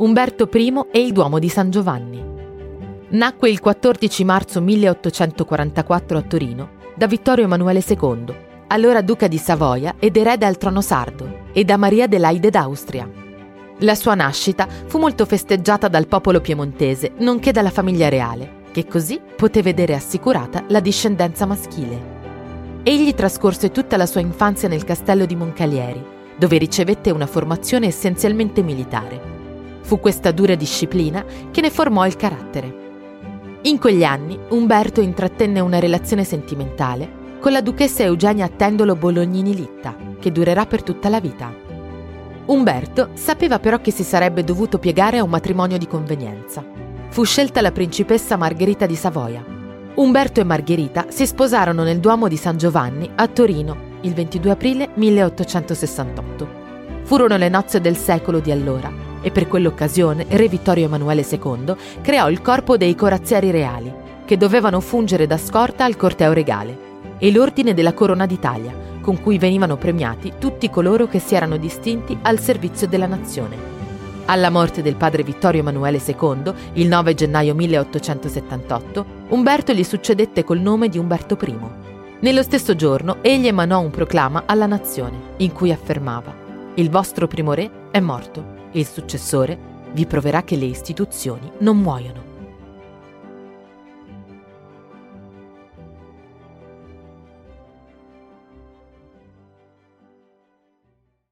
Umberto I e il Duomo di San Giovanni. Nacque il 14 marzo 1844 a Torino da Vittorio Emanuele II, allora duca di Savoia ed erede al trono sardo, e da Maria Adelaide d'Austria. La sua nascita fu molto festeggiata dal popolo piemontese, nonché dalla famiglia reale, che così poté vedere assicurata la discendenza maschile. Egli trascorse tutta la sua infanzia nel castello di Moncalieri, dove ricevette una formazione essenzialmente militare. Fu questa dura disciplina che ne formò il carattere. In quegli anni Umberto intrattenne una relazione sentimentale con la duchessa Eugenia Attendolo Bolognini Litta, che durerà per tutta la vita. Umberto sapeva però che si sarebbe dovuto piegare a un matrimonio di convenienza. Fu scelta la principessa Margherita di Savoia. Umberto e Margherita si sposarono nel Duomo di San Giovanni a Torino il 22 aprile 1868. Furono le nozze del secolo di allora e per quell'occasione Re Vittorio Emanuele II creò il corpo dei corazzieri reali, che dovevano fungere da scorta al corteo regale, e l'Ordine della Corona d'Italia, con cui venivano premiati tutti coloro che si erano distinti al servizio della nazione. Alla morte del padre Vittorio Emanuele II, il 9 gennaio 1878, Umberto gli succedette col nome di Umberto I. Nello stesso giorno egli emanò un proclama alla nazione, in cui affermava Il vostro primo re è morto, il successore vi proverà che le istituzioni non muoiono.